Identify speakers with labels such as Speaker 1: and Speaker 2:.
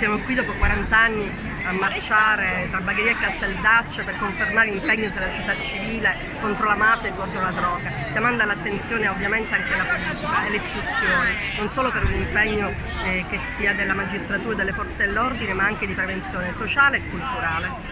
Speaker 1: Siamo qui dopo 40 anni a marciare tra Bagheria e Casteldaccio per confermare l'impegno della società civile contro la mafia e contro la droga, chiamando all'attenzione ovviamente anche la politica e le istituzioni, non solo per un impegno eh, che sia della magistratura e delle forze dell'ordine, ma anche di prevenzione sociale e culturale.